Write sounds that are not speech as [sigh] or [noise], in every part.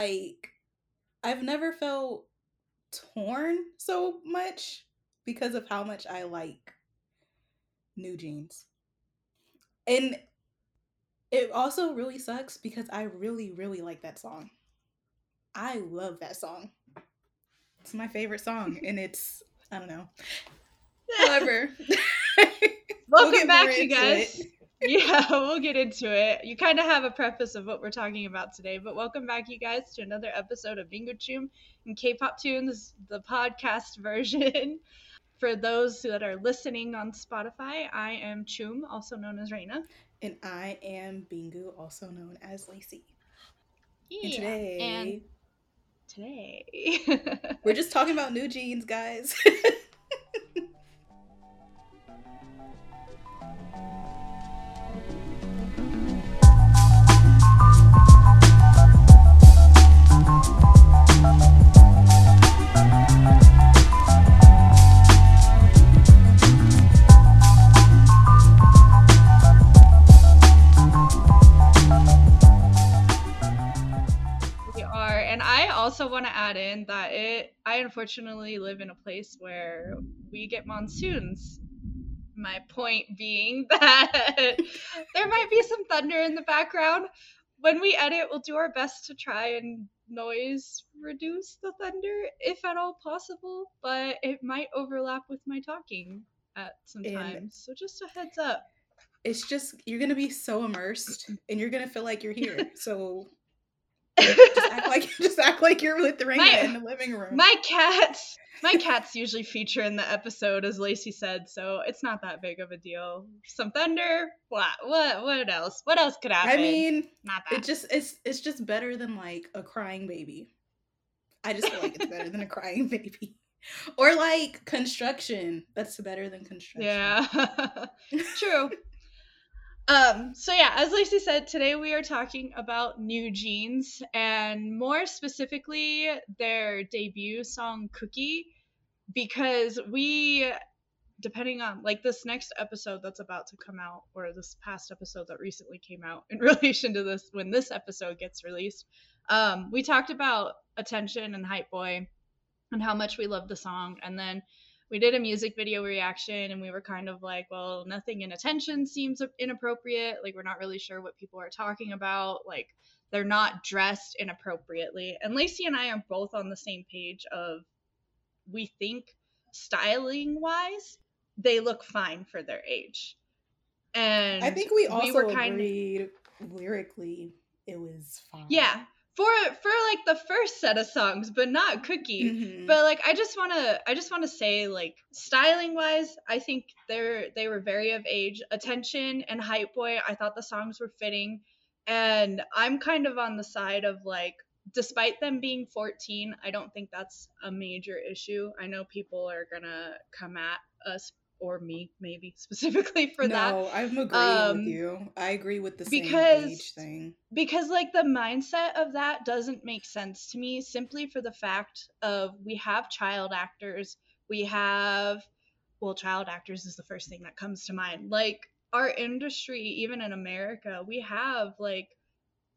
like I've never felt torn so much because of how much I like New Jeans. And it also really sucks because I really, really like that song. I love that song. It's my favorite song, and it's I don't know. However, [laughs] welcome we'll back, you guys. Yeah, [laughs] we'll get into it. You kind of have a preface of what we're talking about today, but welcome back, you guys, to another episode of Bingo Chum and K-pop tunes, the podcast [laughs] version. For those that are listening on Spotify, I am Chum, also known as Reina. And I am Bingu, also known as Lacey. Yeah. And today, and today, [laughs] we're just talking about new jeans, guys. Also want to add in that it I unfortunately live in a place where we get monsoons. My point being [laughs] that there might be some thunder in the background. When we edit, we'll do our best to try and noise reduce the thunder if at all possible, but it might overlap with my talking at some times. So just a heads up. It's just you're gonna be so immersed and you're gonna feel like you're here. [laughs] So just act like [laughs] just act like you're with Reina my, in the living room. My cats, my cats usually feature in the episode, as Lacey said, so it's not that big of a deal. Some thunder. What? What? What else? What else could happen? I mean, not that. It just it's it's just better than like a crying baby. I just feel like it's better than a crying [laughs] baby. Or like construction. That's better than construction. Yeah. [laughs] True. Um, so yeah, as Lacey said, today we are talking about New Jeans and more specifically their debut song Cookie because we depending on like this next episode that's about to come out or this past episode that recently came out in [laughs] relation to this when this episode gets released um, we talked about attention and hype boy and how much we love the song. And then we did a music video reaction and we were kind of like, well, nothing in attention seems inappropriate. Like, we're not really sure what people are talking about. Like, they're not dressed inappropriately. And Lacey and I are both on the same page of we think styling wise, they look fine for their age. And I think we also we were kind agreed of, lyrically it was fine. Yeah for for like the first set of songs but not cookie. Mm-hmm. but like i just want to i just want to say like styling wise i think they're they were very of age. Attention and hype boy i thought the songs were fitting. And i'm kind of on the side of like despite them being 14 i don't think that's a major issue. I know people are gonna come at us or me maybe [laughs] specifically for no, that. No, I'm agreeing um, with you. I agree with the because, same age thing. Because like the mindset of that doesn't make sense to me simply for the fact of we have child actors, we have well child actors is the first thing that comes to mind. Like our industry even in America, we have like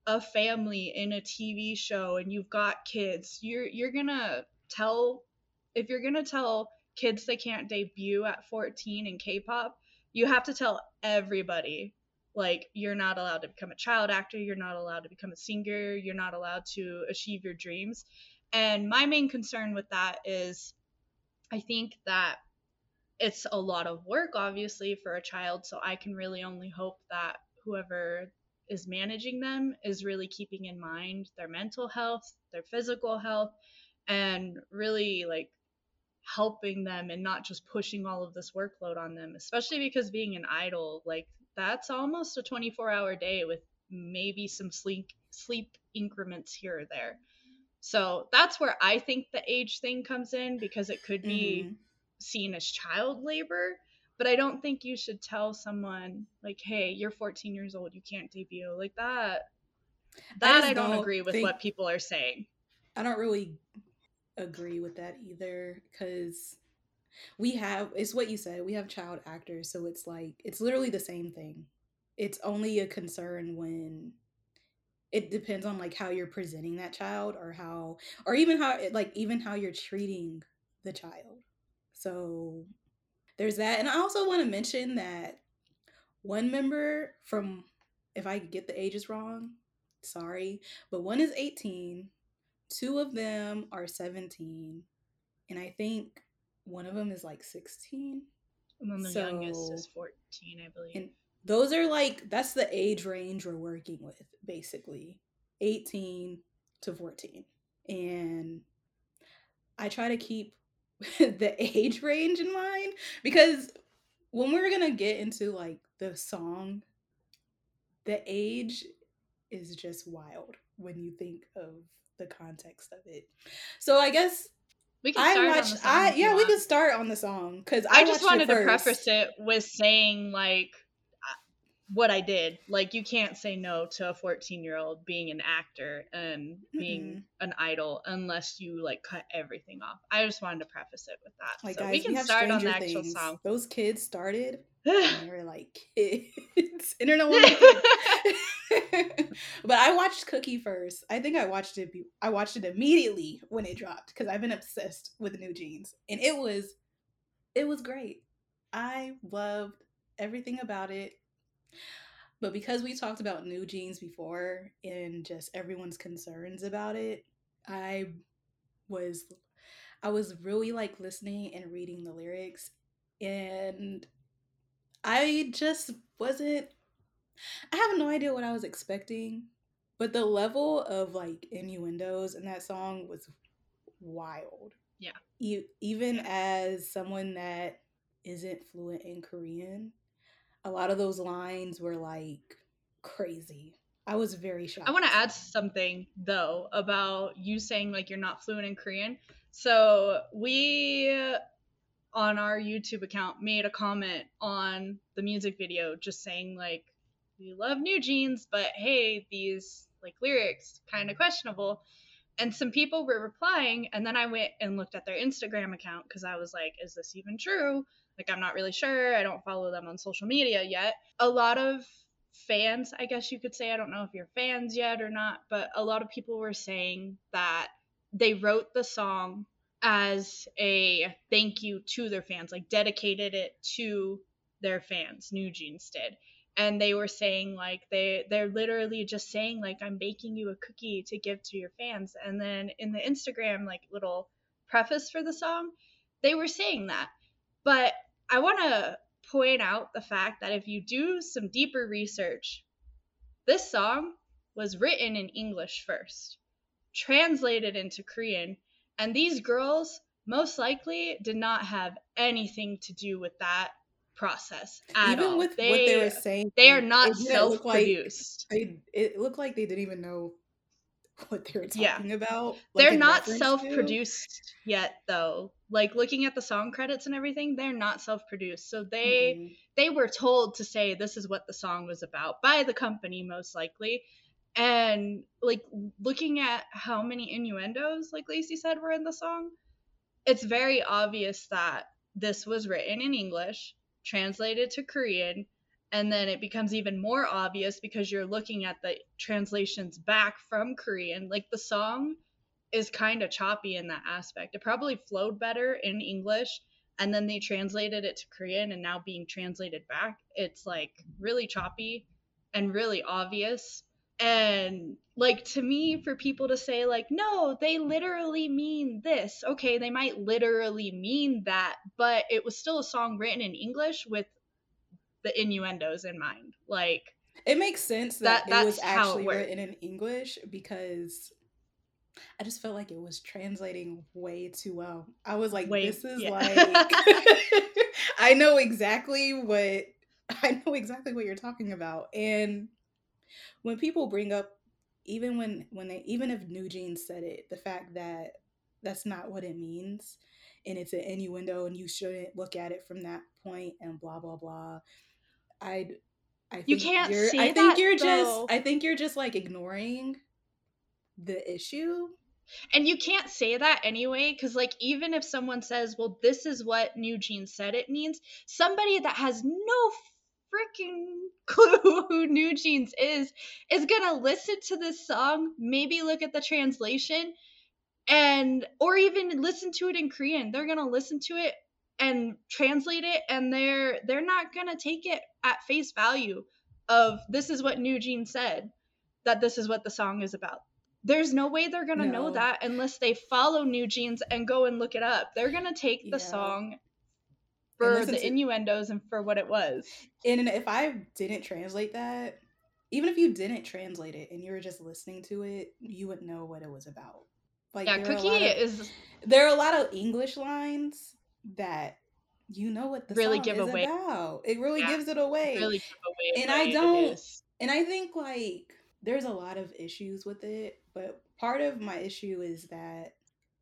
a family in a TV show and you've got kids. You're you're going to tell if you're going to tell kids that can't debut at 14 in K-pop, you have to tell everybody like you're not allowed to become a child actor, you're not allowed to become a singer, you're not allowed to achieve your dreams. And my main concern with that is I think that it's a lot of work obviously for a child, so I can really only hope that whoever is managing them is really keeping in mind their mental health, their physical health, and really like helping them and not just pushing all of this workload on them, especially because being an idol, like that's almost a 24 hour day with maybe some sleep sleep increments here or there. So that's where I think the age thing comes in because it could be mm-hmm. seen as child labor. But I don't think you should tell someone like, "Hey, you're 14 years old, you can't debut." Like that. That I, I don't, agree with think, what people are saying. I don't really agree with that either because we have it's what you said we have child actors so it's like it's literally the same thing. It's only a concern when it depends on like how you're presenting that child or how or even how like even how you're treating the child. So there's that and i also want to mention that one member from if i get the ages wrong sorry but one is 18 two of them are 17 and i think one of them is like 16 and then the so, youngest is 14 i believe. and those are like that's the age range we're working with basically 18 to 14 and i try to keep [laughs] the age range in mind because when we're gonna get into like the song the age is just wild when you think of the context of it. So i guess we can start I watched, I yeah, we can start on the song because I, I, just wanted to preface it with saying like what I did. Like you can't say no to a 14 year old being an actor and being mm an idol unless you like cut everything off. I just wanted to preface it with that. Like so guys, we can we start on the actual things. song. Those kids started [sighs] they were like kids. [laughs] Internet [laughs] but I watched Cookie first. I think I watched it be- I watched it immediately when it dropped because I've been obsessed with New Jeans. And it was it was great. I loved everything about it but because we talked about new jeans before and just everyone's concerns about it, I was I was really like listening and reading the lyrics and I just wasn't I have no idea what I was expecting, but the level of like innuendos in that song was wild. Yeah. You, even as someone that isn't fluent in Korean, a lot of those lines were like crazy. I was very shocked. I want to add something though about you saying like you're not fluent in Korean. So we on our YouTube account made a comment on the music video just saying like we love new jeans, but hey, these like lyrics kind of questionable. And some people were replying, and then I went and looked at their Instagram account because I was like, is this even true? Like, I'm not really sure. I don't follow them on social media yet. A lot of fans, I guess you could say, I don't know if you're fans yet or not, but a lot of people were saying that they wrote the song as a thank you to their fans, like dedicated it to their fans, New Jeans did. And they were saying like they they're literally just saying like I'm baking you a cookie to give to your fans. And then in the Instagram like little preface for the song, they were saying that. But I want to point out the fact that if you do some deeper research, this song was written in English first, translated into Korean, and these girls most likely did not have anything to do with that process at Even all. with they, what they were saying, they are not self-produced. Like, it looked like they didn't even know what they were talking yeah. about. Like they're not self-produced to. yet, though. Like looking at the song credits and everything, they're not self-produced. So they mm-hmm. they were told to say this is what the song was about by the company, most likely. And like looking at how many innuendos, like Lacey said, were in the song, it's very obvious that this was written in English, translated to Korean, and then it becomes even more obvious because you're looking at the translations back from Korean. Like the song is kind of choppy in that aspect. It probably flowed better in English and then they translated it to Korean and now being translated back, it's like really choppy and really obvious. And like to me, for people to say, like, no, they literally mean this. Okay, they might literally mean that, but it was still a song written in English with the innuendos in mind. Like it makes sense that, that it was actually it written in English because I just felt like it was translating way too well. I was like, way, this is yeah. like [laughs] [laughs] I know exactly what [laughs] I know exactly what you're talking about. And when people bring up even when when they even if New Jeans said it, the fact that that's not what it means and it's an innuendo and you shouldn't look at it from that point and blah blah blah I I you can't I think you're though. just I think you're just like ignoring the issue. And you can't say that anyway, because like even if someone says, "Well, this is what New Jeans said it means," somebody that has no freaking [laughs] clue who New Jeans is is gonna listen to this song, maybe look at the translation, and or even listen to it in Korean. They're gonna listen to it and translate it, and they're they're not gonna take it at face value of this is what New Jeans said, that this is what the song is about. There's no way they're gonna no. know that unless they follow New Jeans and go and look it up. They're gonna take the yeah. song for the to... innuendos and for what it was. And if I didn't translate that, even if you didn't translate it and you were just listening to it, you wouldn't know what it was about. Like yeah, Cookie of, is. There are a lot of English lines that you know what the really song give is away. about. It really yeah, gives it away. Really give away. And I don't. And I think like there's a lot of issues with it, but part of my issue is that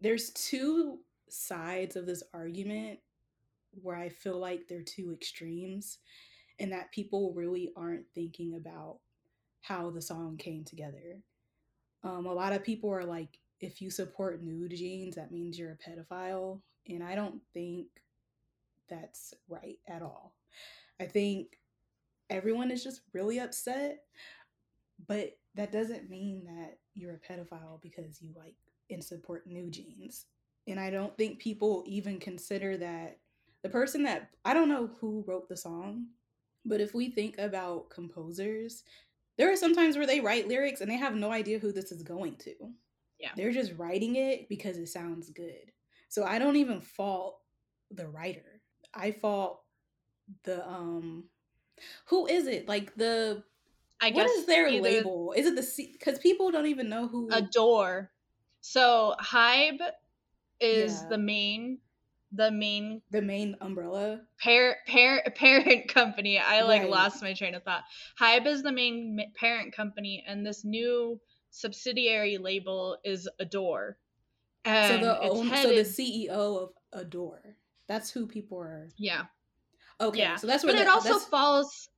there's two sides of this argument where I feel like they're two extremes and that people really aren't thinking about how the song came together. Um, a lot of people are like, if you support New Jeans, that means you're a pedophile. And I don't think that's right at all. I think everyone is just really upset, but that doesn't mean that you're a pedophile because you like and support New Jeans. And I don't think people even consider that the person that I don't know who wrote the song, but if we think about composers, there are sometimes where they write lyrics and they have no idea who this is going to. Yeah. They're just writing it because it sounds good. So I don't even fault the writer. I fault the um who is it? Like the I what guess is their label? Is it the C because people don't even know who ADOR. So Hybe is yeah. the main the main the main umbrella parent parent parent company. I like right. lost my train of thought. Hybe is the main parent company, and this new subsidiary label is ADOR. And so the um, own, headed, so the CEO of ADOR. That's who people are. Yeah. Okay. Yeah. So that's where. But the, it also falls.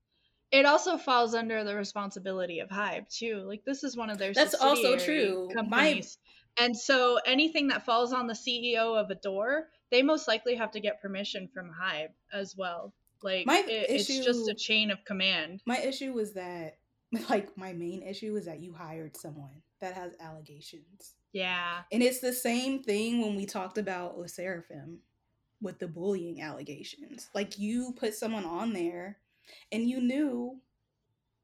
It also falls under the responsibility of Hybe too. Like this is one of their. That's also true. Companies. My... And so anything that falls on the CEO of ADOR, they most likely have to get permission from Hybe as well. Like my it, issue, it's just a chain of command. My issue was that, [laughs] like, my main issue was that you hired someone that has allegations. Yeah. And it's the same thing when we talked about Le Sserafim with the bullying allegations. Like you put someone on there and you knew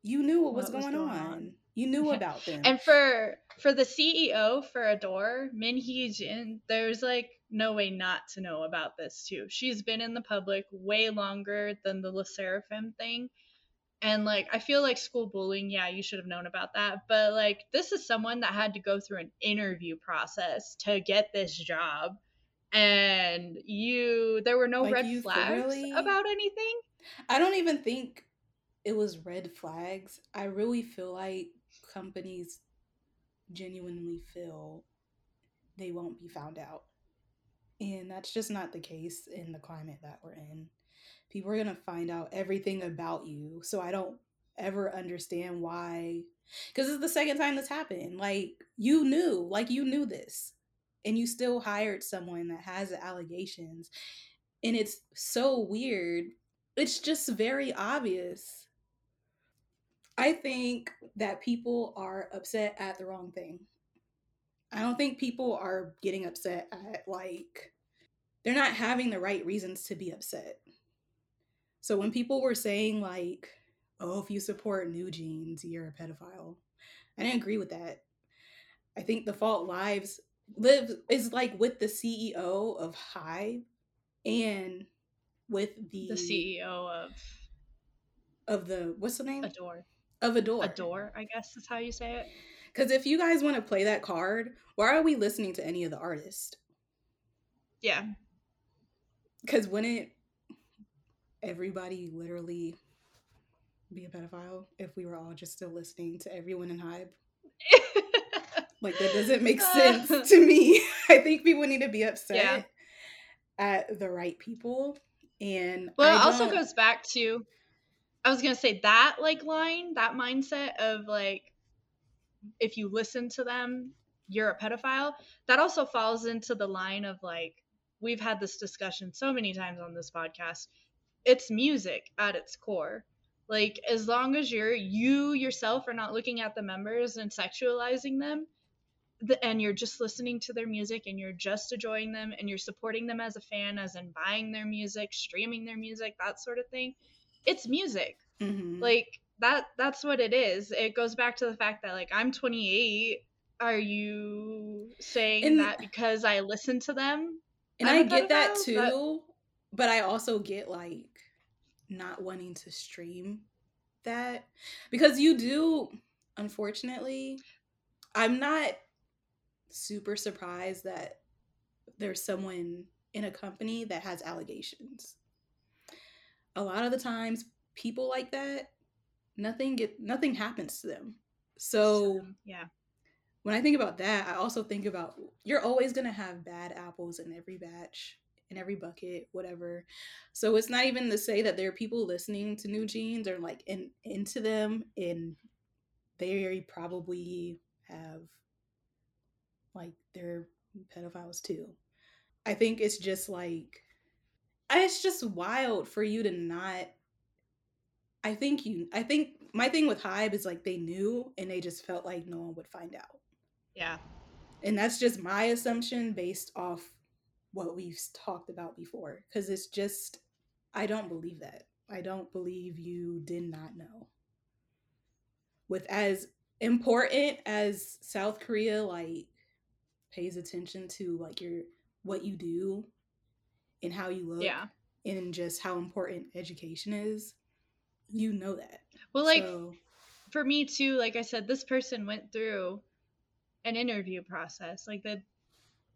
you knew what, what was, going, was going on. on. You knew [laughs] about them. And for for the CEO for ADOR, Min Hee Jin, there's like no way not to know about this too. She's been in the public way longer than the Le Sserafim thing. And like I feel like school bullying, yeah, you should have known about that. But like this is someone that had to go through an interview process to get this job. And you there were no like red flags really, about anything. I don't even think it was red flags. I really feel like companies genuinely feel they won't be found out. And that's just not the case in the climate that we're in. People are going to find out everything about you. So I don't ever understand why. Because it's the second time this happened. Like, you knew, like, you knew this. And you still hired someone that has allegations. And it's so weird. It's just very obvious. I think that people are upset at the wrong thing. I don't think people are getting upset at like they're not having the right reasons to be upset. So when people were saying like, "Oh, if you support New Jeans, you're a pedophile," I didn't agree with that. I think the fault lives live is like with the CEO of Hybe and with the the CEO of of the what's the name? ADOR. Of ADOR. ADOR, I guess is how you say it. Because if you guys want to play that card, why are we listening to any of the artists? Yeah. Because wouldn't everybody literally be a pedophile if we were all just still listening to everyone in Hybe? [laughs] like that doesn't make [laughs] sense to me. [laughs] I think people need to be upset yeah. at the right people. And well, it also goes back to I was gonna say that like line, that mindset of like if you listen to them, you're a pedophile. That also falls into the line of like, we've had this discussion so many times on this podcast. It's music at its core. Like as long as you're you yourself are not looking at the members and sexualizing them, the, and you're just listening to their music and you're just enjoying them and you're supporting them as a fan, as in buying their music, streaming their music, that sort of thing. It's music. Mhm. Like that that's what it is. It goes back to the fact that like I'm 28. Are you saying And- that because I listen to them? and I'm get that too, but- but I also get like not wanting to stream that because you do unfortunately I'm not super surprised that there's someone in a company that has allegations. A lot of the times people like that nothing get nothing happens to them. So yeah. when I think about that, I also think about you're always going to have bad apples in every batch, in every bucket, whatever. So it's not even to say that there are people listening to New Jeans or like in, into them and they probably have like they're pedophiles too. I think it's just like it's just wild for you to not I think you I think my thing with Hybe is like they knew and they just felt like no one would find out. Yeah. And that's just my assumption based off what we've talked about before cuz it's just I don't believe that. I don't believe you did not know. With as important as South Korea like pays attention to like your what you do and how you look Yeah. and just how important education is, you know that. Well, like So- for me too, like I said, this person went through an interview process. Like that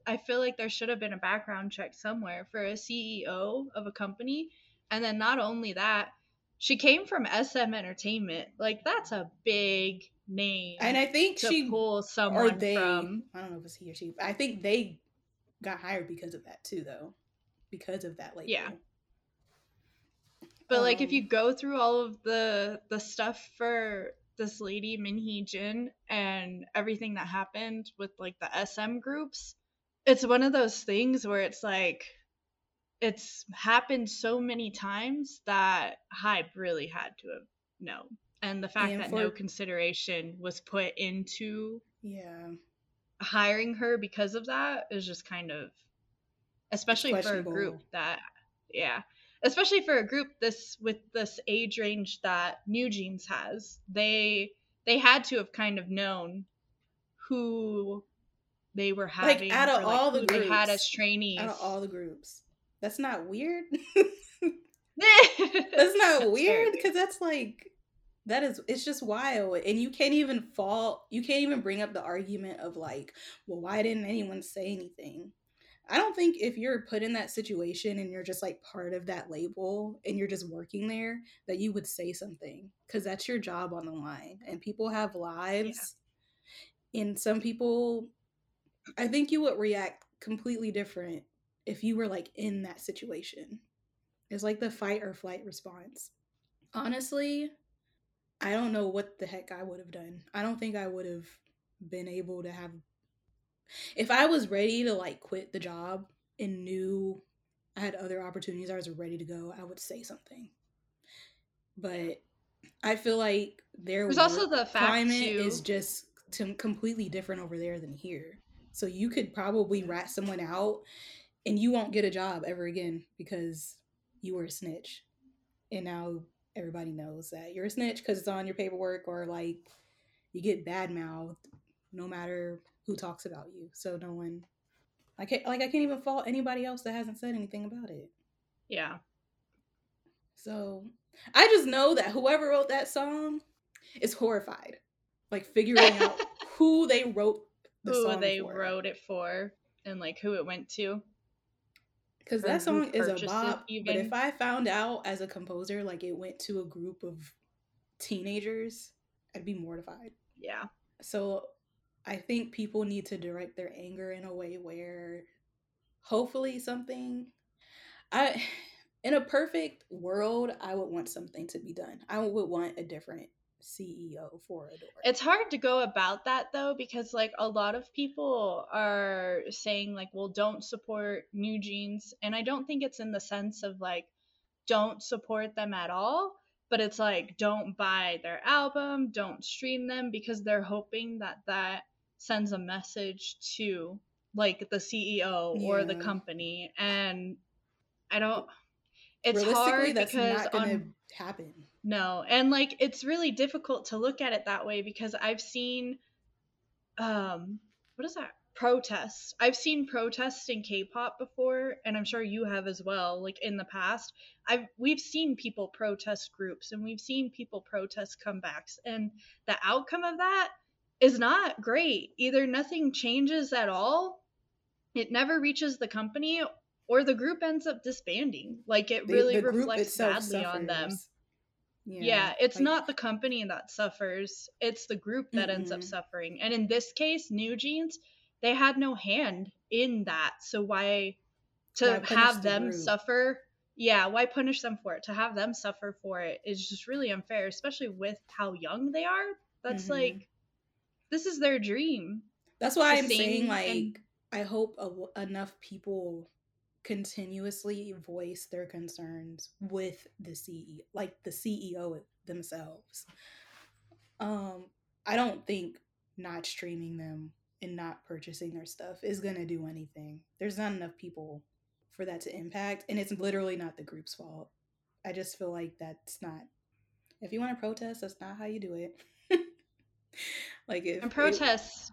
I feel like there should have been a background check somewhere for a CEO of a company. And then not only that, she came from SM Entertainment. Like that's a big name and I think she pull or someone they from. I don't know if it's he or she. I think they got hired because of that too though. Because of that label. Yeah. But like if Um, you go through all of the the stuff for this lady Min Hee Jin and everything that happened with like the SM groups, it's one of those things where it's like it's happened so many times that Hybe really had to have known. And the fact And that no consideration was put into Yeah. hiring her because of that is just kind of especially for a group that yeah especially for a group this with this age range that new jeans has they they had to have kind of known who they were having Like, out of like, all the who they had as trainees Out of all the groups. That's not weird. that's [laughs] [laughs] that's not very weird because that's like that is it's just wild and you can't even fall you can't even bring up the argument of like well why didn't anyone say anything? I don't think if you're put in that situation and you're just like part of that label and you're just working there that you would say something because that's your job on the line and people have lives and some people i think you would react completely different if you were like in that situation. It's like the fight or flight response. Honestly, I don't know what the heck I would have done. I don't think I would have been able to have. If I was ready to like quit the job and knew I had other opportunities, I was ready to go, I would say something. But I feel like there was also the fact, climate too- is just to completely different over there than here. So you could probably rat someone out and you won't get a job ever again because you were a snitch. And now everybody knows that you're a snitch because it's on your paperwork or like you get bad mouthed no matter who talks about you. So no one I can't like I can't even fault anybody else that hasn't said anything about it. yeah So I just know that whoever wrote that song is horrified. Like figuring out [laughs] who they wrote the who song they for. wrote it for and like who it went to Because that song is a bop. But if I found out as a composer, like it went to a group of teenagers, I'd be mortified. yeah So I think people need to direct their anger in a way where hopefully something I [sighs] in a perfect world, I would want something to be done. I would want a different CEO for ADOR. It's hard to go about that though because like a lot of people are saying like well don't support new jeans and I don't think it's in the sense of like don't support them at all but it's like don't buy their album, don't stream them because they're hoping that that sends a message to like the CEO yeah. or the company and I don't it's hard that's because not gonna on, happen. No. And like it's really difficult to look at it that way because I've seen um what is that? Protests. I've seen protests in K-pop before and I'm sure you have as well like in the past. I've we've seen people protest groups and we've seen people protest comebacks and the outcome of that is not great. Either nothing changes at all, it never reaches the company, or the group ends up disbanding. Like it really the, the reflects badly suffers. on them. Yeah, yeah it's like, not the company that suffers, it's the group that mm-hmm. ends up suffering. And in this case, New Jeans, they had no hand in that. So why to why have them group? suffer? Yeah, why punish them for it? To have them suffer for it is just really unfair, especially with how young they are. That's mm-hmm. like this is their dream. That's why I'm saying like and... I hope a, enough people continuously voice their concerns with the CEO, like the CEO themselves. Um, I don't think not streaming them and not purchasing their stuff is going to do anything. There's not enough people for that to impact, and it's literally not the group's fault. I just feel like that's not. If you want to protest, that's not how you do it. [laughs] like if and protests,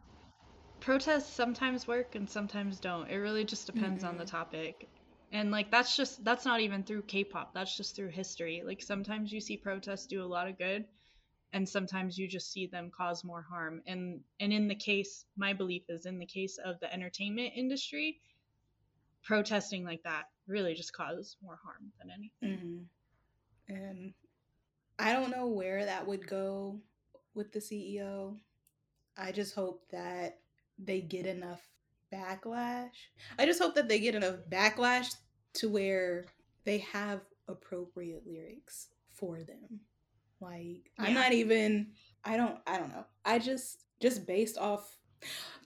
protests sometimes work and sometimes don't. It really just depends mm-hmm. on the mm-hmm. topic. And like that's just that's not even through K-pop. That's just through history. Like sometimes you see protests do a lot of good and sometimes you just see them cause more harm. And and in the case my belief is in the case of the entertainment industry, protesting like that really just causes more harm than anything. Mm-hmm. And I don't know where that would go with the CEO. I just hope that they get enough backlash. I just hope that they get enough backlash to where they have appropriate lyrics for them. Like yeah. I'm not even I don't I don't know. I just just based off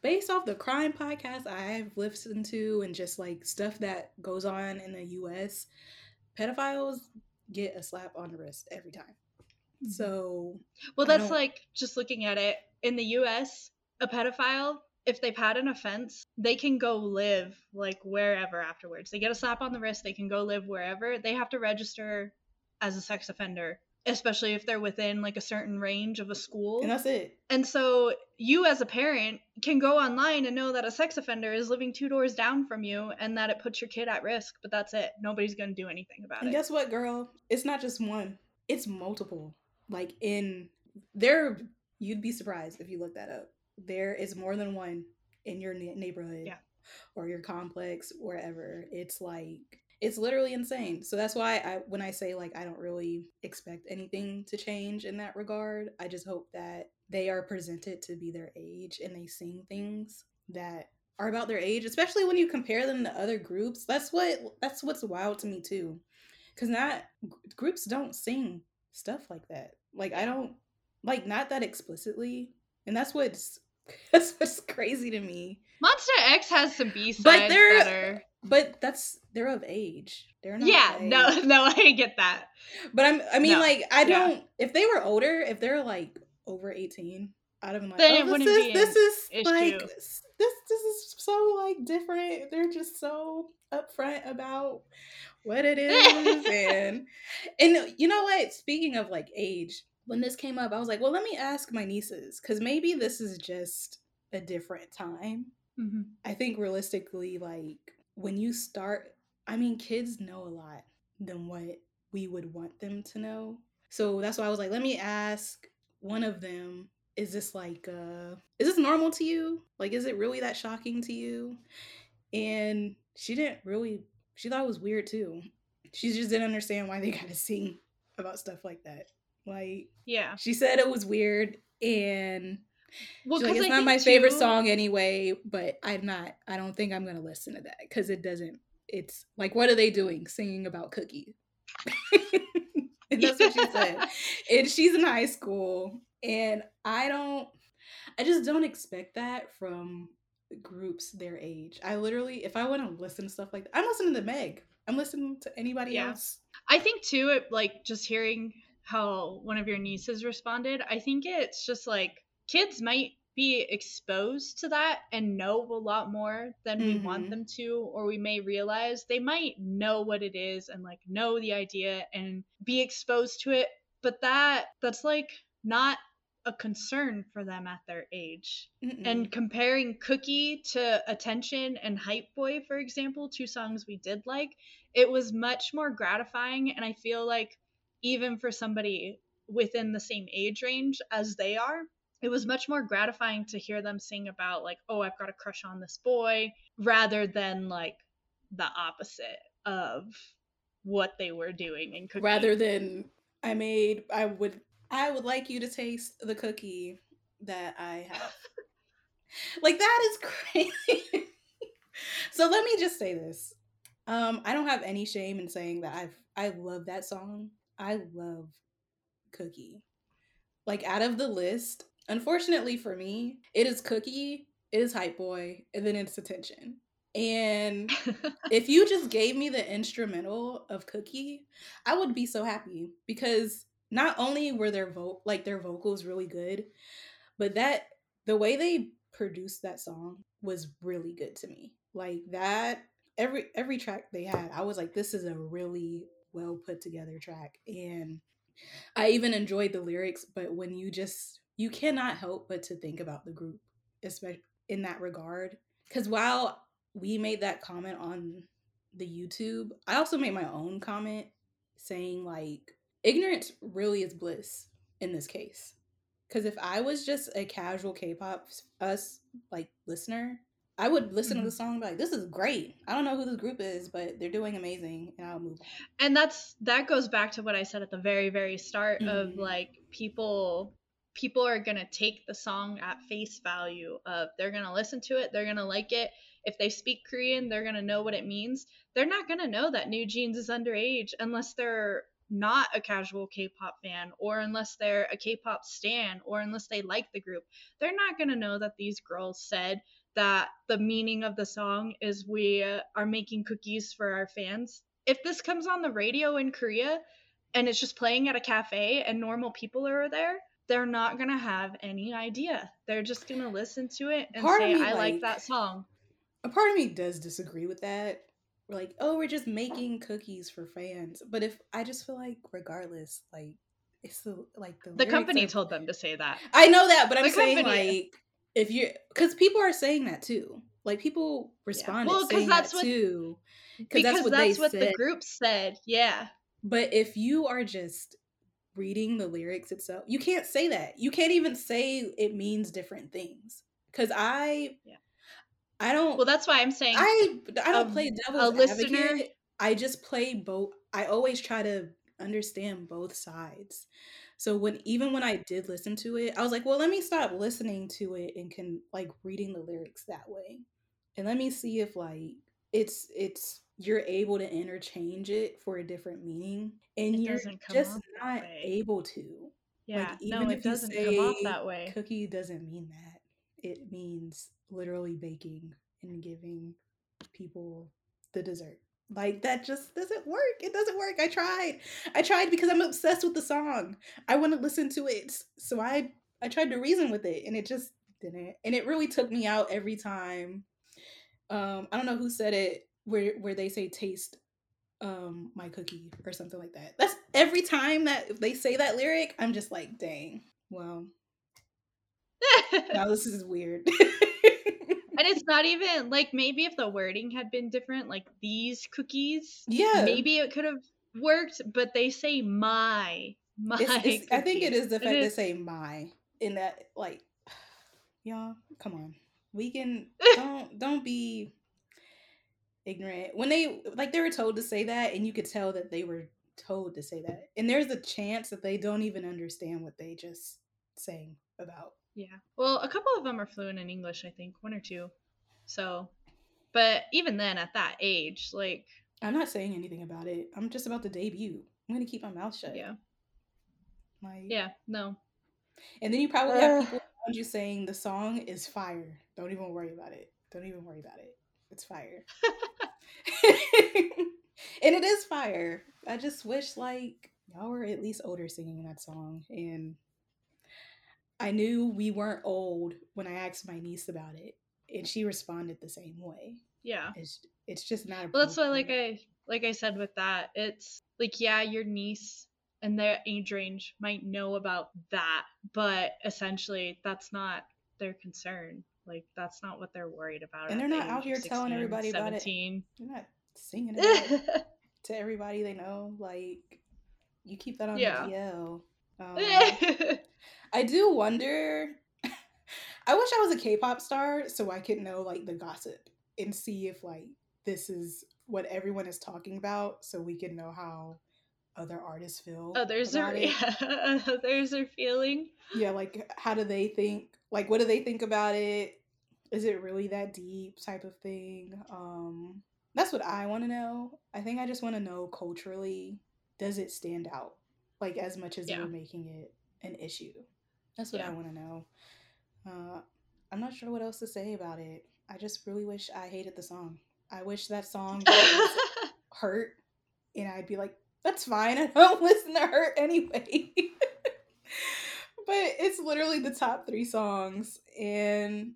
based off the crime podcast I've listened to and just like stuff that goes on in the US, pedophiles get a slap on the wrist every time. Mm-hmm. So Well that's like just looking at it in the US, a pedophile if they've had an offense, they can go live like wherever afterwards. They get a slap on the wrist, they can go live wherever. They have to register as a sex offender, especially if they're within like a certain range of a school. And that's it. And so you as a parent can go online and know that a sex offender is living two doors down from you and that it puts your kid at risk, but that's it. Nobody's going to do anything about and it. And guess what, girl? It's not just one. It's multiple. Like in there you'd be surprised if you look that up there is more than one in your neighborhood yeah. or your complex wherever. It's like it's literally insane. So that's why i when i say like i don't really expect anything to change in that regard i just hope that they are presented to be their age and they sing things that are about their age especially when you compare them to other groups. That's what that's what's wild to me too because not groups don't sing stuff like that. Like i don't like not that explicitly and that's what's [laughs] that's what's crazy to me. Monsta X has some B sides but they're, that are. But that's they're of age. They're not. Yeah, no, [laughs] no, I get that. But I'm. I mean, no. like, I don't. Yeah. If they were older, if they're like over eighteen, I'd have been like, then oh, this is this is like this this is so like different. They're just so upfront about what it is, [laughs] and and you know what? Speaking of like age, when this came up, I was like, well, let me ask my nieces because maybe this is just a different time. Mm-hmm. I think realistically, like when you start, I mean, kids know a lot than what we would want them to know. So that's why I was like, let me ask one of them is this like uh is this normal to you like is it really that shocking to you and she didn't really she thought it was weird too she just didn't understand why they [laughs] gotta sing about stuff like that like, yeah, she said it was weird, and well, like, it's I not my too... favorite song anyway. But I'm not. I don't think I'm gonna listen to that because it doesn't. It's like, what are they doing? Singing about cookies. [laughs] and that's what she said. [laughs] And she's in high school, and I don't. I just don't expect that from groups their age. I literally, if I want to listen to stuff like that, I'm listening to Meg. I'm listening to anybody yeah. else. I think too, it like just hearing how one of your nieces responded. I think it's just like kids might be exposed to that and know a lot more than we want Mhm. them to or we may realize they might know what it is and like know the idea and be exposed to it but that that's like not a concern for them at their age Mm-mm. and comparing cookie to attention and hype boy for example two songs we did like it was much more gratifying and i feel like even for somebody within the same age range as they are it was much more gratifying to hear them sing about like oh i've got a crush on this boy rather than like the opposite of what they were doing in cookie rather than I made I would I would like you to taste the cookie that I have. [laughs] like that is crazy. [laughs] so let me just say this. Um I don't have any shame in saying that I've I love that song. I love Cookie. Like out of the list, unfortunately for me, it is Cookie, it is Hype Boy, and then it's Attention. And [laughs] if you just gave me the instrumental of Cookie, I would be so happy because not only were their vo- like their vocals really good, but that the way they produced that song was really good to me. Like that every every track they had, I was like this is a really well put together track and I even enjoyed the lyrics, but when you just you cannot help but to think about the group, especially in that regard. Because while we made that comment on the YouTube, I also made my own comment saying like ignorance really is bliss in this case. Because if I was just a casual K-pop us like listener, I would listen to the song and be like, "This is great. I don't know who this group is, but they're doing amazing," and I'll move on. and that's that goes back to what i said at the very very start of Mhm. like people people are gonna take the song at face value of they're gonna listen to it they're gonna like it if they speak korean they're gonna know what it means they're not gonna know that new jeans is underage unless they're not a casual k-pop fan or unless they're a k-pop stan or unless they like the group they're not gonna know that these girls said that the meaning of the song is we are making cookies for our fans if this comes on the radio in Korea and it's just playing at a cafe and normal people are there, they're not gonna have any idea. They're just gonna listen to it and Part say, me, "I like, like- that song." a part of me does disagree with that. We're like, oh, we're just making cookies for fans. But if I just feel like, regardless, like it's the like the The company are- told them to say that. I know that, but I'm the saying company- like if you because people are saying that too. Like people responded Well, 'cause saying that's that what- too. Because that's what, that's they what said. the group said. Yeah. But if you are just reading the lyrics itself, you can't say that. You can't even say it means different things. Cause I, Yeah. I don't. Well, that's why I'm saying I I don't play um, a devil's listener- advocate. I just play both. I always try to understand both sides. So when even when I did listen to it, I was like, well, let me stop listening to it and can like reading the lyrics that way, and let me see if like it's it's you're able to interchange it for a different meaning, and It you're just not able to. yeah, no, even it if you doesn't come off that way. Cookie doesn't mean that. It means literally baking and giving people the dessert. Like that just doesn't work. It doesn't work. I tried. I tried because I'm obsessed with the song. I want to listen to it. So I I tried to reason with it and it just didn't. And it really took me out every time. Um I don't know who said it where where they say taste um my cookie or something like that. That's every time that they say that lyric, I'm just like, dang. Well, [laughs] now this is weird. [laughs] and it's not even like maybe if the wording had been different, like these cookies, yeah. maybe it could have worked. But they say my my. It's, it's, I think it is the fact they say my in that like [sighs] y'all, come on. We can [laughs] don't don't be ignorant. When they like they were told to say that and you could tell that they were told to say that. And there's a chance that they don't even understand what they just saying about. Yeah. Well, a couple of them are fluent in English, I think, one or two. So, but even then, at that age, like, I'm not saying anything about it. I'm just about to debut. I'm gonna keep my mouth shut. yeah, Like yeah, no. And then you probably have people around you saying the song is fire. Don't even worry about it. Don't even worry about it. It's fire. [laughs] [laughs] and it is fire. I just wish like y'all were at least older singing that song. And I knew we weren't old when I asked my niece about it. And she responded the same way. Yeah. It's it's just not Well, that's why, like. I like I said with that, it's like yeah, your niece and their age range might know about that, but essentially that's not their concern. Like that's not what they're worried about. And they're not out here telling 16, everybody about it. 17. They're not singing it [laughs] to everybody they know. Like you keep that on Yeah. the [laughs] DL. Um, I do wonder. [laughs] I wish I was a K-pop star so I could know like the gossip and see if like this is what everyone is talking about, so we can know how other artists feel. others are it. yeah, [laughs] others are feeling. Yeah, like how do they think? Like what do they think about it? Is it really that deep type of thing? Um that's what I want to know. I think I just want to know culturally does it stand out like as much as Yeah. we're making it an issue. That's what I want to know. Uh I'm not sure what else to say about it. I just really wish I hated the song. I wish that song [laughs] hurt and I'd be like, that's fine. I don't [laughs] listen to hurt anyway. [laughs] but it's literally the top three songs and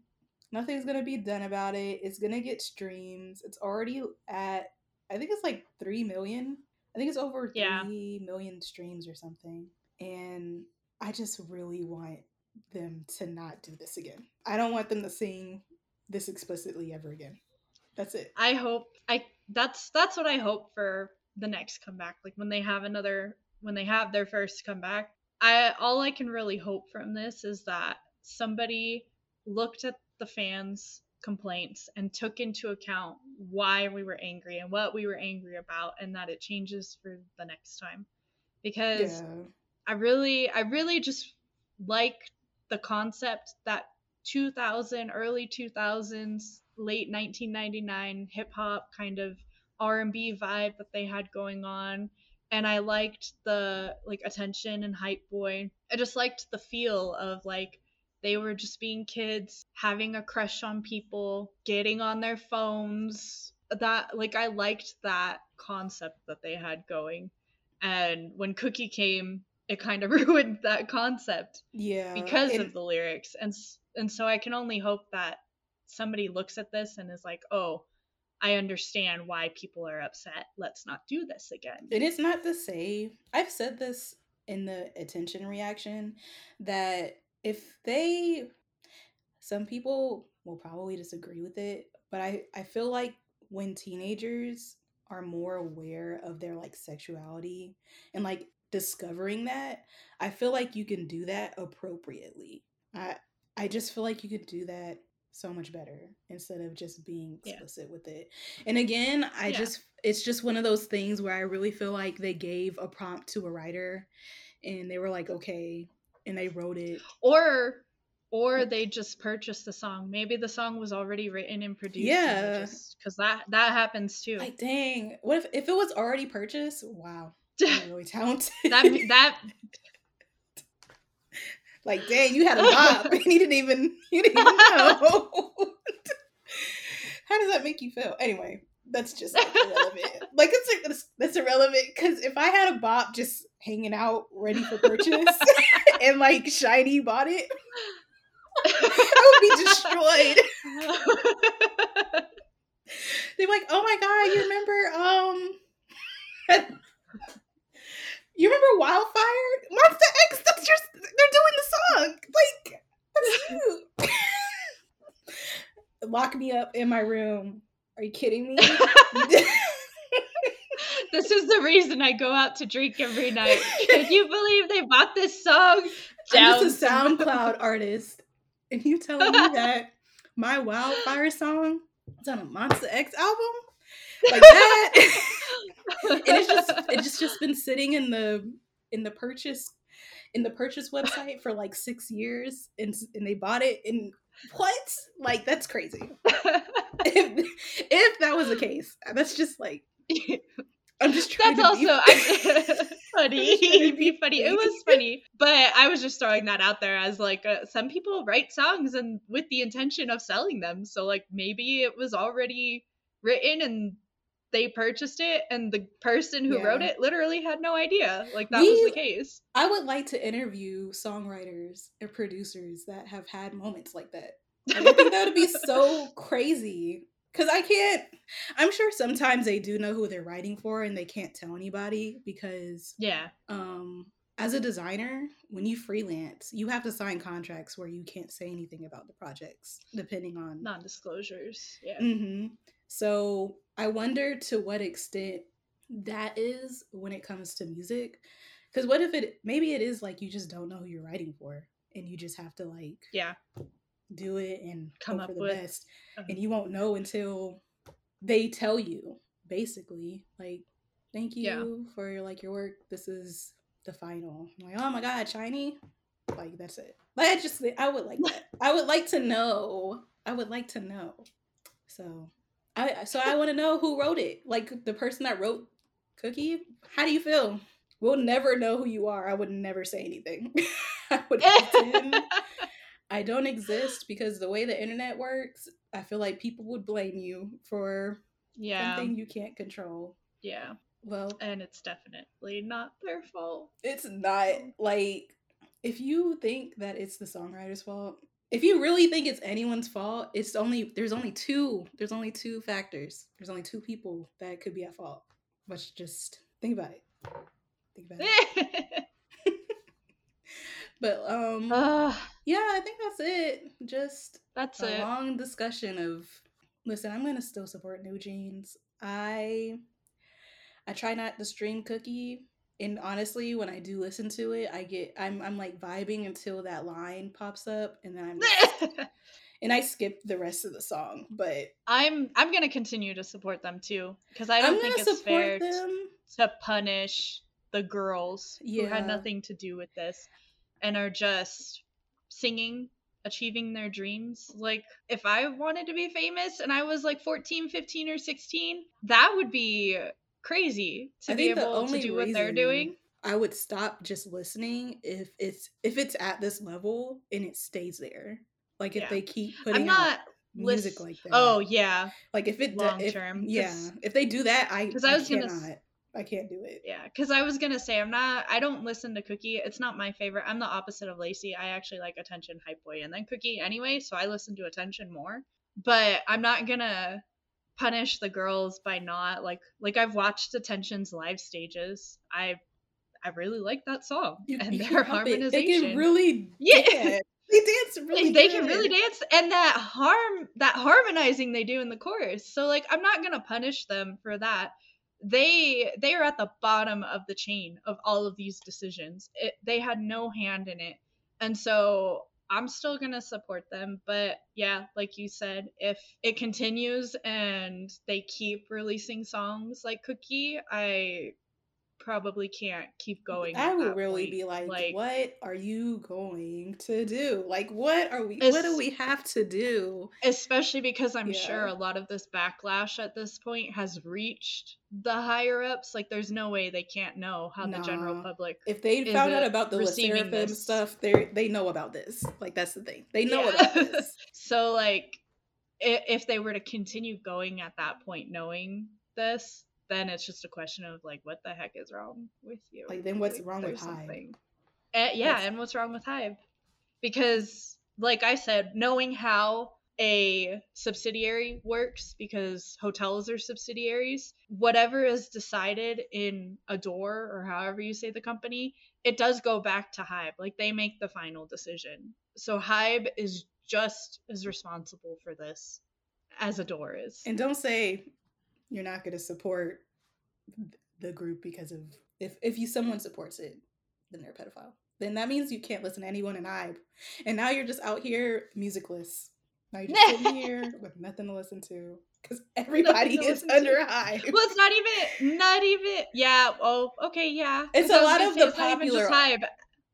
nothing's gonna be done about it. It's gonna get streams. It's already at I think it's like three million. I think it's over Yeah. three million streams or something. And I just really want them to not do this again. I don't want them to sing this explicitly ever again. That's it. I hope I that's that's what I hope for the next comeback. Like when they have another when they have their first comeback. I all I can really hope from this is that somebody looked at the fans complaints and took into account why we were angry and what we were angry about and that it changes for the next time. Because Yeah. I really I really just like the concept that 2000 early 2000s late 1999 hip hop kind of R&B vibe that they had going on and I liked the like attention and hype boy. I just liked the feel of like they were just being kids having a crush on people, getting on their phones. That like I liked that concept that they had going. And when Cookie came, it kind of [laughs] ruined that concept Yeah. because and- of the lyrics. And and so i can only hope that somebody looks at this and is like oh i understand why people are upset. Let's not do this again. It is not to say, I've said this in the attention reaction, that if they, some people will probably disagree with it, but I, I feel like when teenagers are more aware of their like sexuality and like discovering that, I feel like you can do that appropriately. I, I just feel like you could do that so much better instead of just being Yeah. explicit with it. And again, I Yeah. just it's just one of those things where I really feel like they gave a prompt to a writer and they were like, okay, and they wrote it. or or mm. they just purchased the song maybe the song was already written and produced Yeah. because that that happens too Like, dang, what if if it was already purchased? Wow, you're really talented. that that [laughs] like, dang, you had a [laughs] bob and [laughs] you didn't even you didn't even know. How does that make you feel? Anyway, that's just like, irrelevant. like it's that's, that's irrelevant because if I had a bop just hanging out ready for purchase and like SHINee bought it, I would be destroyed. They're like, oh my god, you remember um You remember Wildfire? Monsta X, that's your they're doing the song. Like, that's [laughs] you. Lock me up in my room. Are you kidding me? [laughs] this is the reason i go out to drink every night can you believe they bought this song I'm just a SoundCloud artist. And you telling me [laughs] that my Wildfire song is on a Monsta X album? Like that? And it's just it's just been sitting in the in the purchase in the purchase website for like six years and and they bought it and what like that's crazy if, if that was the case that's just like i'm just trying That's to be- also I, funny. [laughs] be be funny. It was funny, but I was just throwing that out there as like uh, some people write songs and with the intention of selling them. So like maybe it was already written and they purchased it and the person who Yeah. wrote it literally had no idea like that We- was the case I would like to interview songwriters and producers that have had moments like that. I think that would be so [laughs] crazy. Cause I can't I'm sure sometimes they do know who they're writing for and they can't tell anybody because yeah um as a designer, when you freelance, you have to sign contracts where you can't say anything about the projects, depending on non-disclosures yeah mm-hmm. So I wonder to what extent that is when it comes to music. Because what if it maybe it is like you just don't know who you're writing for, and you just have to like yeah do it and Come up for the with- best, um, and you won't know until they tell you. Basically, like, thank you Yeah. for like your work. This is the final. I'm like, oh my god, SHINee. Like that's it. Like I just I would like that. I would like to know. I would like to know. So I so I want to know who wrote it. Like the person that wrote Cookie. How do you feel? We'll never know who you are. I would never say anything. [laughs] I would pretend [laughs] I don't exist because the way the internet works, I feel like people would blame you for yeah something you can't control. yeah Well, and it's definitely not their fault it's not like if you think that it's the songwriter's fault if you really think it's anyone's fault it's only there's only two there's only two factors. There's only two people that could be at fault. But just think about it. Think about it. [laughs] But um Ugh, yeah i think that's it. Just that's a it. long discussion of listen i'm gonna still support new jeans. I i try not to stream cookie and honestly when i do listen to it i get i'm i'm like vibing until that line pops up and then i'm just, [laughs] and i skip the rest of the song but i'm i'm gonna continue to support them too because i don't think it's fair them. to punish the girls who had nothing to do with this and are just singing achieving their dreams. Like if i wanted to be famous and i was like 14 15 or 16 that would be crazy to I be able to only do what they're doing i would stop just listening if it's if it's at this level and it stays there like if Yeah. they keep putting i'm not music lis- like that oh yeah Like if it do- long if- term, yeah. If they do that, I 'cause I, was gonna cannot. s- I can't do it. Yeah, because I was gonna say I'm not. I don't listen to Cookie. It's not my favorite. I'm the opposite of Lacey. I actually like Attention, Hype Boy, and then Cookie anyway. So I listen to Attention more. But I'm not gonna punish the girls by not like like I've watched Attention's live stages. I I really like that song You- and their can't help it. harmonization. They can really Yeah. dance. They dance really. they can really dance and that harm that harmonizing they do in the chorus so like i'm not gonna punish them for that they they are at the bottom of the chain of all of these decisions it, they had no hand in it and so i'm still gonna support them but yeah like you said if it continues and they keep releasing songs like cookie i probably can't keep going I would really point. be like, like "What are you going to do? Like, what are we? what do we have to do?" especially because I'm sure a lot of this backlash at this point has reached the higher ups. Like, there's no way they can't know how the general public. If they found uh, out about the Seraphim stuff, they they know about this. Like that's the thing. They know Yeah. about this. [laughs] so, like, if they were to continue going at that point, knowing this, then it's just a question of like, what the heck is wrong with you? Like, then what's Like, wrong with there's Hybe? something. Eh, yeah, That's- and what's wrong with Hybe? Because, like I said, knowing how a subsidiary works, because hotels are subsidiaries, whatever is decided in ADOR or however you say the company, it does go back to Hybe. Like they make the final decision. So Hybe is just as responsible for this as ADOR is. And don't say you're not going to support the group because of if if you someone supports it, then they're a pedophile. Then that means you can't listen to anyone in Hybe. And now you're just out here musicless. Now you're just sitting here [laughs] with nothing to listen to because everybody is to. under Hybe. well, it's not even, not even, yeah. Oh, okay, yeah. It's a lot of the it's not even just popular- Hybe,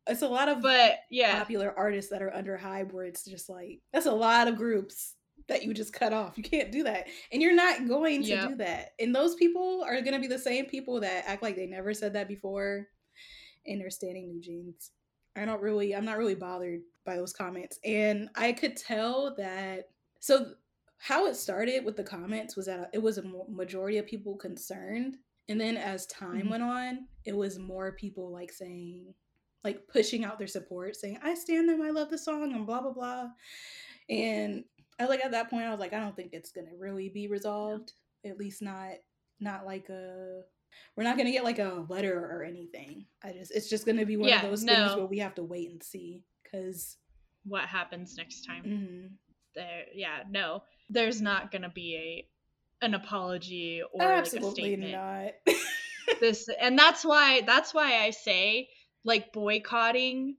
It's a lot of but yeah, popular artists that are under Hybe where it's just like that's a lot of groups that you just cut off. You can't do that. And you're not going to Yep. do that. And those people are going to be the same people that act like they never said that before and they're standing new jeans. I don't really I'm not really bothered by those comments. And I could tell that so how it started with the comments was that it was a majority of people concerned and then as time mm-hmm. went on it was more people like saying like pushing out their support saying i stand them i love the song and blah blah blah and i like at that point i was like i don't think it's gonna really be resolved at least not not like a we're not gonna get like a letter or anything i just it's just gonna be one yeah, of those no. things where we have to wait and see because what happens next time mm-hmm. there yeah no there's not gonna be a an apology or Absolutely like a statement. not. this and that's why that's why I say like boycotting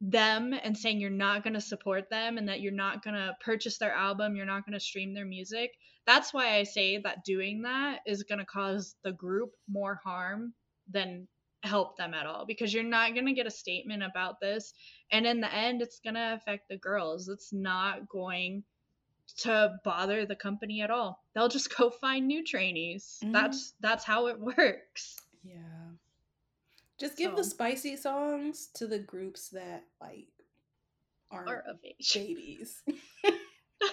them and saying you're not going to support them and that you're not going to purchase their album, you're not going to stream their music. That's why I say that doing that is going to cause the group more harm than help them at all because you're not going to get a statement about this and in the end it's going to affect the girls. It's not going to bother the company at all. They'll just go find new trainees. Mm-hmm. That's that's how it [laughs] works. Yeah. Just give so. the spicy songs to the groups that like aren't are of age. babies. [laughs] give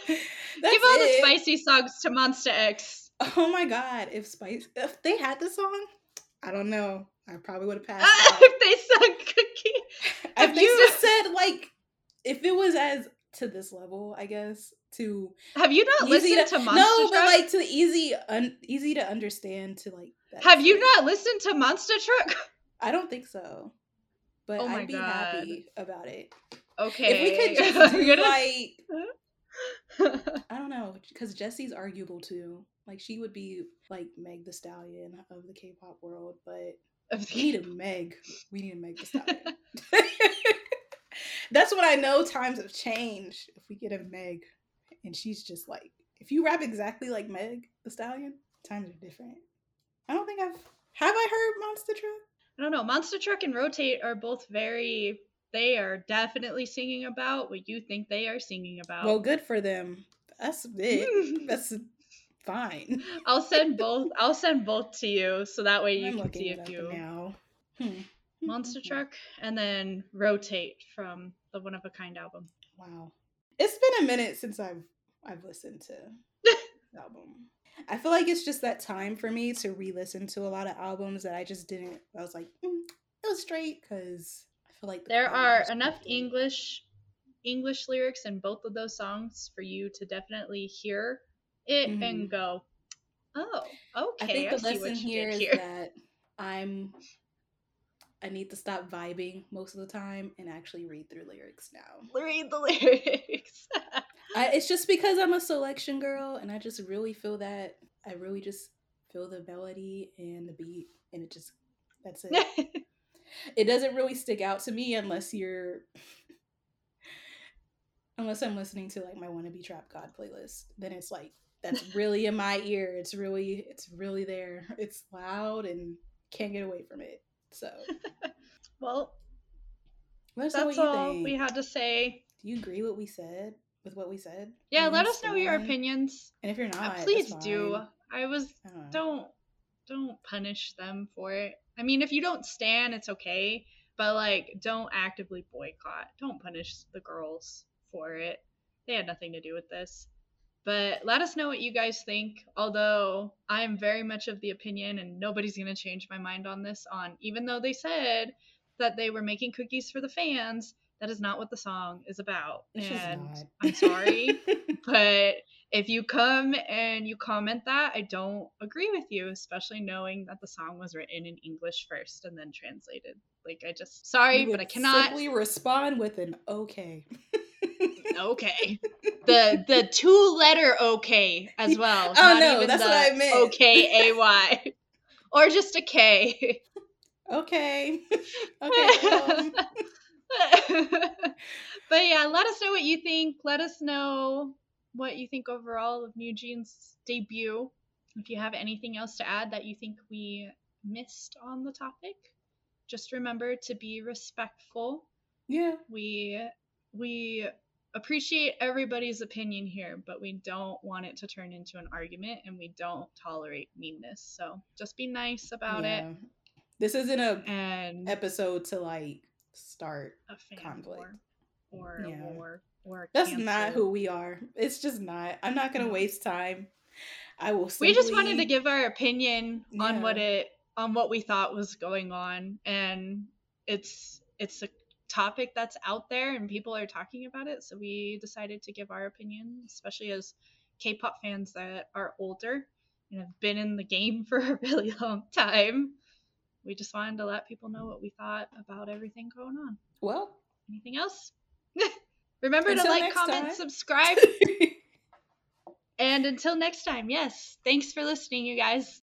all it. the spicy songs to Monsta X. Oh my god, if Spice if they had the song, I don't know. I probably would have [laughs] passed. Uh, if they sung Cookie. [laughs] If they you... just said like if it was as to this level, I guess. To have you not listened to, to Monster No, Truck? but like to the easy, un, easy to understand. To like, have you not listened to Monsta Truck? I don't think so, but oh I'd be God. happy about it. Okay, if we could just [laughs] do like, [laughs] I don't know, because Jessi's arguable too. Like she would be like Meg the Stallion of the K-pop world, but we need a Meg. We need a Meg the Stallion. [laughs] That's when I know times have changed. If we get a Meg, and she's just like, if you rap exactly like Meg the Stallion, times are different. I don't think I've have I heard Monsta Truck. I don't know. Monsta Truck and Rotate are both very. They are definitely singing about what you think they are singing about. Well, good for them. That's it. [laughs] That's fine. I'll send both. I'll send both to you so that way you I'm can see if you now. Hmm. Monster [laughs] Truck, and then Rotate from the One of a Kind album. Wow, it's been a minute since I've I've listened to the album. I feel like it's just that time for me to re-listen to a lot of albums that I just didn't. I was like, mm, it was straight because I feel like the there are enough English English lyrics in both of those songs for you to definitely hear it mm-hmm. and go, oh, okay. I think the I lesson here is here. that I'm I need to stop vibing most of the time and actually read through lyrics now. Read the [laughs] lyrics. I, it's just because I'm a selection girl and I just really feel that I really just feel the melody and the beat and it just that's it. [laughs] it doesn't really stick out to me unless you're unless I'm listening to like my wannabe trap god playlist. Then it's like that's [laughs] really in my ear. It's really it's really there. It's loud and can't get away from it. So, [laughs] well, that's all think. we had to say. Do you agree what we said with what we said? Yeah, let us know your opinions. And if you're not, uh, please do. I was I don't, don't don't punish them for it. I mean, if you don't stand, it's okay, but like, don't actively boycott. Don't punish the girls for it. They had nothing to do with this. But let us know what you guys think. Although I am very much of the opinion, and nobody's going to change my mind on this, on even though they said that they were making cookies for the fans, that is not what the song is about. It's and I'm sorry, [laughs] but if you come and you comment that, I don't agree with you, especially knowing that the song was written in English first and then translated. Like I just sorry, but I cannot simply respond with an okay. [laughs] okay. The the two letter okay as well. [laughs] Oh no, that's what I meant. Okay, A Y, or just a K. Okay. Okay. [laughs] but yeah, let us know what you think. Let us know what you think overall of New Jeans' debut. If you have anything else to add that you think we missed on the topic, just remember to be respectful. Yeah. We we appreciate everybody's opinion here, but we don't want it to turn into an argument and we don't tolerate meanness. So just be nice about yeah. it. This isn't a and episode to like start a conflict. War. or Yeah. a war or a That's cancer. not who we are. It's just not. I'm not gonna waste time. I will. we just wanted to give our opinion on what it on what we thought was going on and it's it's a topic that's out there and people are talking about it so we decided to give our opinion especially as k-pop fans that are older and have been in the game [laughs] for a really long time we just wanted to let people know what we thought about everything going on. Well, anything else? [laughs] Remember to like comment time. subscribe. [laughs] And until next time yes. Thanks for listening you guys